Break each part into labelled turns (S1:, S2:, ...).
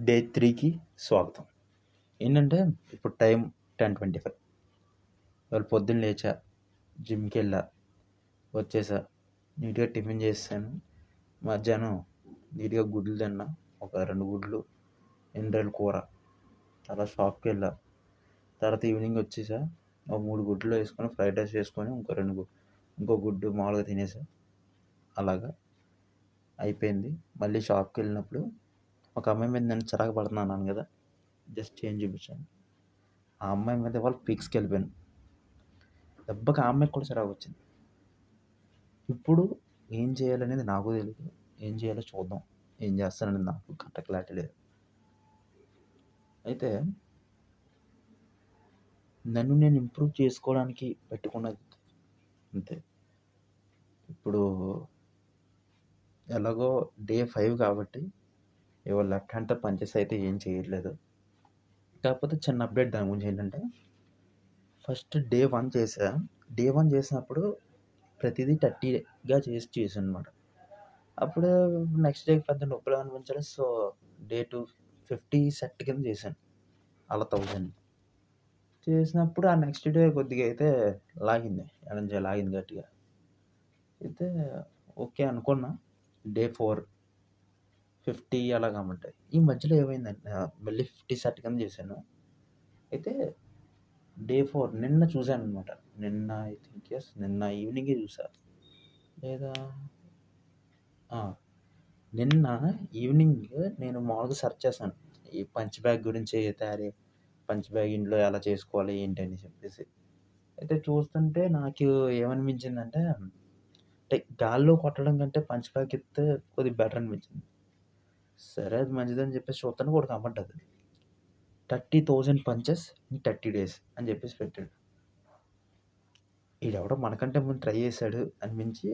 S1: Day త్రీకి స్వాగతం. ఏంటంటే ఇప్పుడు టైం టెన్ ట్వంటీ ఫైవ్. ఇవాళ పొద్దున్న లేచా జిమ్కి వెళ్ళా వచ్చేసా నీట్గా టిఫిన్ చేసాను మధ్యాహ్నం నీట్గా గుడ్లు తిన్నా ఒక రెండు గుడ్లు ఎండ్రాయిల్ కూర తర్వాత షాప్కి వెళ్ళా. తర్వాత ఈవినింగ్ వచ్చేసా ఒక మూడు గుడ్లు వేసుకొని ఫ్రైడ్ రైస్ వేసుకొని ఇంకో రెండు ఇంకో గుడ్డు మామూలుగా తినేసా. అలాగా అయిపోయింది. మళ్ళీ షాప్కి వెళ్ళినప్పుడు ఒక అమ్మాయి మీద నేను చిరాకు పడుతున్నాను అన్నాను కదా జస్ట్ చేంజ్ చూపించాను. ఆ అమ్మాయి మీద వాళ్ళు పిక్స్కి వెళ్ళిపోయాను. దెబ్బకి ఆ అమ్మాయికి కూడా చిరాకు వచ్చింది. ఇప్పుడు ఏం చేయాలనేది నాకు తెలియదు ఏం చేయాలో చూద్దాం. ఏం చేస్తానని నాకు కరెక్ట్ క్లారిటీ లేదు. అయితే నన్ను నేను ఇంప్రూవ్ చేసుకోవడానికి పెట్టుకున్నది అంతే. ఇప్పుడు ఎలాగో డే ఫైవ్ కాబట్టి ఎవరు లెఫ్ట్ అంటే పంచెస్ అయితే ఏం చేయట్లేదు. కాకపోతే చిన్న అప్డేట్ దాని గురించి ఏంటంటే ఫస్ట్ డే వన్ చేసా. డే వన్ చేసినప్పుడు ప్రతిదీ థర్టీగా చేసి చేసాను అనమాట అప్పుడు నెక్స్ట్ డే పెద్ద నొప్పులు అనిపించాలి so day two fifty set కింద చేశాను. అలా థౌజండ్ చేసినప్పుడు ఆ నెక్స్ట్ డే కొద్దిగా అయితే లాగింది. ఎనర్జీ లాగింది గట్టిగా. అయితే ఓకే అనుకున్నా. డే ఫోర్ ఫిఫ్టీ అలా ఉంటాయి ఈ మధ్యలో ఏమైందంటే మళ్ళీ ఫిఫ్టీ సెట్ కింద చేశాను. అయితే డే ఫోర్ నిన్న చూశాను అనమాట నిన్న ఐ థింక్ ఎస్ నిన్న ఈవినింగే చూసా. లేదా? నిన్న ఈవినింగ్ నేను మామూలుగా సెర్చ్ చేశాను. ఈ పంచ్ బ్యాగ్ గురించి తయారీ పంచ్ బ్యాగ్ ఇంట్లో ఎలా చేసుకోవాలి ఏంటి అని చెప్పేసి. అయితే చూస్తుంటే నాకు ఏమనిపించిందంటే అంటే గాల్లో కొట్టడం కంటే పంచ్ బ్యాగ్ ఇస్తే కొద్దిగా బెటర్ అనిపించింది. సరే అది మంచిదని చెప్పేసి చూస్తాను కూడా కనబడ్డది thirty thousand punches in thirty days అని చెప్పేసి పెట్టాడు. ఈడెవడో మనకంటే ముందు ట్రై చేశాడు అనిపించి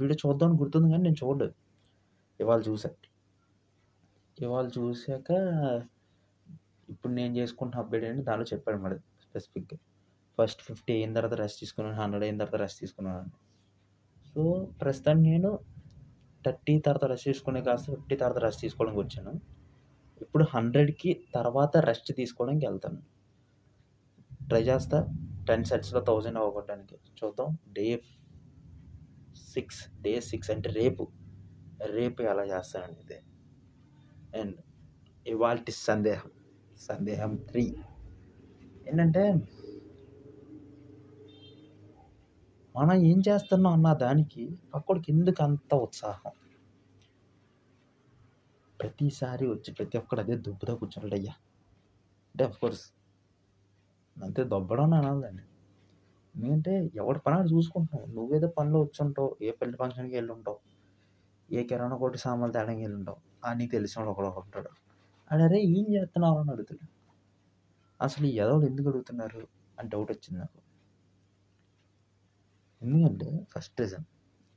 S1: వీడియో చూద్దామని గుర్తుంది కానీ నేను చూడలేదు. ఇవాళ చూసా. ఇవాళ చూసాక ఇప్పుడు నేను చేసుకుంటున్న అప్డేట్ ఏంటి దానిలో చెప్పాడు మరి స్పెసిఫిక్గా. ఫస్ట్ ఫిఫ్టీ అయిన తర్వాత రెస్ట్ తీసుకున్నాను హండ్రెడ్ అయిన తర్వాత రెస్ట్ తీసుకున్నాను అని. సో ప్రస్తుతానికి నేను థర్టీ తర్వాత రెస్ట్ తీసుకునే కాస్త ఫిఫ్టీ తర్వాత రెస్ట్ తీసుకోవడానికి వచ్చాను. ఇప్పుడు హండ్రెడ్కి తర్వాత రెస్ట్ తీసుకోవడానికి వెళ్తాను. ట్రై చేస్తా. టెన్ సెట్స్లో థౌజండ్ అవ్వడానికి చూద్దాం. డే సిక్స్ డే సిక్స్ అంటే రేపు. రేపు ఎలా చేస్తానండి ఇది అండ్ ఇవాల్టి సందేహం. సందేహం త్రీ ఏంటంటే మనం ఏం చేస్తున్నాం అన్న దానికి పక్కడికి ఎందుకు అంత ఉత్సాహం? ప్రతిసారి వచ్చి ప్రతి ఒక్కడు అదే దుబ్బుతో కూర్చుంటాడు అయ్యా. అంటే అఫ్కోర్స్ అంతే దొబ్బడం అని అనాలండి ఎందుకంటే ఎవడి పని ఆడు చూసుకుంటున్నావు? నువ్వేదో పనిలో వచ్చి ఉంటావు ఏ పెళ్ళి ఫంక్షన్కి వెళ్ళి ఉంటావు ఏ కిరాణా కొట్టి సామాన్లు తేడానికి వెళ్ళి ఉంటావు ఆ నీకు తెలిసిన వాడు ఒకడు ఉంటాడు. అడరే ఏం చేస్తున్నావు అని అడుగుతాడు. అసలు ఈ ఎదవలు ఎందుకు అడుగుతున్నారు? అని డౌట్ వచ్చింది నాకు. ఎందుకంటే ఫస్ట్ రీజన్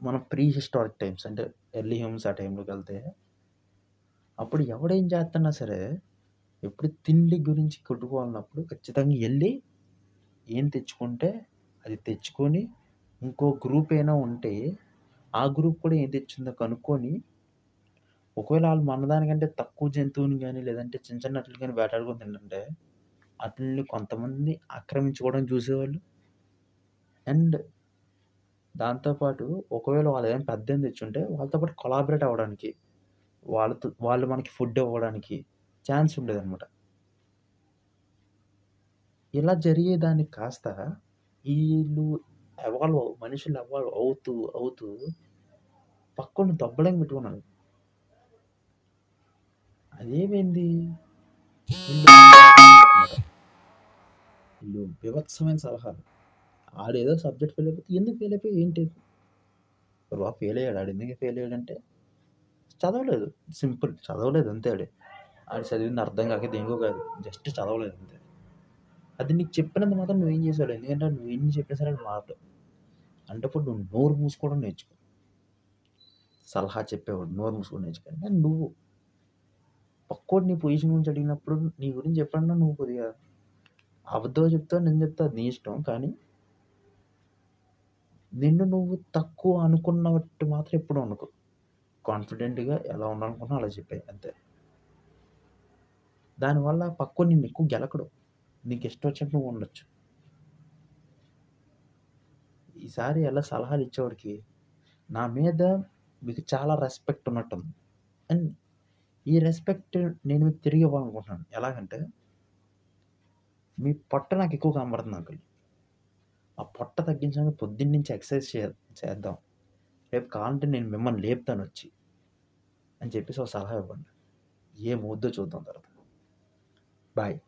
S1: మనం ప్రీ హిస్టారిక్ టైమ్స్ అంటే ఎర్లీ హ్యూమన్స్ ఆ టైంలోకి వెళ్తే అప్పుడు ఎవడేం చేస్తున్నా సరే ఎప్పుడు తిండి గురించి కొట్టుకోవాలన్నప్పుడు ఖచ్చితంగా వెళ్ళి ఏం తెచ్చుకుంటే అది తెచ్చుకొని ఇంకో గ్రూప్ అయినా ఉంటే ఆ గ్రూప్ కూడా ఏం తెచ్చిందో కనుక్కొని ఒకవేళ వాళ్ళు మనదానికంటే తక్కువ జంతువుని కానీ లేదంటే చిన్న చిన్న అట్లు కానీ వేటాడుకొని తింటుంటే అట్లని కొంతమంది ఆక్రమించుకోవడం చూసేవాళ్ళు. అండ్ దాంతోపాటు ఒకవేళ వాళ్ళు ఏమైనా పెద్ద ఏం తెచ్చుంటే వాళ్ళతో పాటు కొలాబరేట్ అవ్వడానికి వాళ్ళతో వాళ్ళు మనకి ఫుడ్ ఇవ్వడానికి ఛాన్స్ ఉండేదన్నమాట. ఇలా జరిగేదాన్ని కాస్త వీళ్ళు ఎవాల్వ్ మనుషులు ఎవాల్వ్ అవుతూ అవుతూ పక్కన దొబ్బడం పెట్టుకున్నారు. అదేమైంది? వీళ్ళు అన్నమాట. వీళ్ళు వివత్సమైన సలహాలు. ఆడేదో సబ్జెక్ట్ ఫెయిల్ అయిపోతే ఎందుకు ఫెయిల్ అయిపోయి ఏంటి? బాబు ఫెయిల్ అయ్యాడు ఆడు ఎందుకు ఫెయిల్ అయ్యాడంటే చదవలేదు. సింపుల్ చదవలేదు అంతే ఆడే. ఆడు చదివింది అర్థం కాక దేనికో కాదు జస్ట్ చదవలేదు అంతే. అది నీకు చెప్పినంత మాత్రం నువ్వేం చేసావు ఎందుకంటే నువ్వు ఎన్ని చెప్పినా సరే మాట అంటే ఇప్పుడు నువ్వు నోరు మూసుకోవడం నేర్చుకో. సలహా చెప్పేవాడు నోరు మూసుకోవడం నేర్చుకోండి నువ్వు పక్కోటి నీ పొజిషన్ గురించి అడిగినప్పుడు నీ గురించి చెప్పండి నువ్వు కొద్దిగా అబద్ధం చెప్తావు నేను చెప్తా నీ ఇష్టం. కానీ నిన్ను నువ్వు తక్కువ అనుకున్నట్టు మాత్రం ఎప్పుడు అనుకో కాన్ఫిడెంట్గా ఎలా ఉండాలనుకున్నా అలా చెప్పాయి అంతే. దానివల్ల పక్కోడు నిన్ను ఎక్కువ గెలకడు. నీకు ఇష్టం వచ్చినట్టు నువ్వు ఉండొచ్చు. ఈసారి ఎలా సలహాలు ఇచ్చేవాడికి నా మీద మీకు చాలా రెస్పెక్ట్ ఉన్నట్టుంది. అండ్ ఈ రెస్పెక్ట్ నేను మీకు తిరిగి ఇవ్వాలనుకుంటున్నాను. ఎలాగంటే మీ పొట్ట నాకు ఎక్కువ కనబడుతుంది అంకుల్. ఆ పొట్ట తగ్గించడానికి పొద్దున్న నుంచి ఎక్సర్సైజ్ చే చేద్దాం. రేపు కావాలంటే నేను మిమ్మల్ని లేపుతాను వచ్చి అని చెప్పేసి ఒక సలహా ఇవ్వండి. ఏం వద్దో చూద్దాం తర్వాత. బాయ్.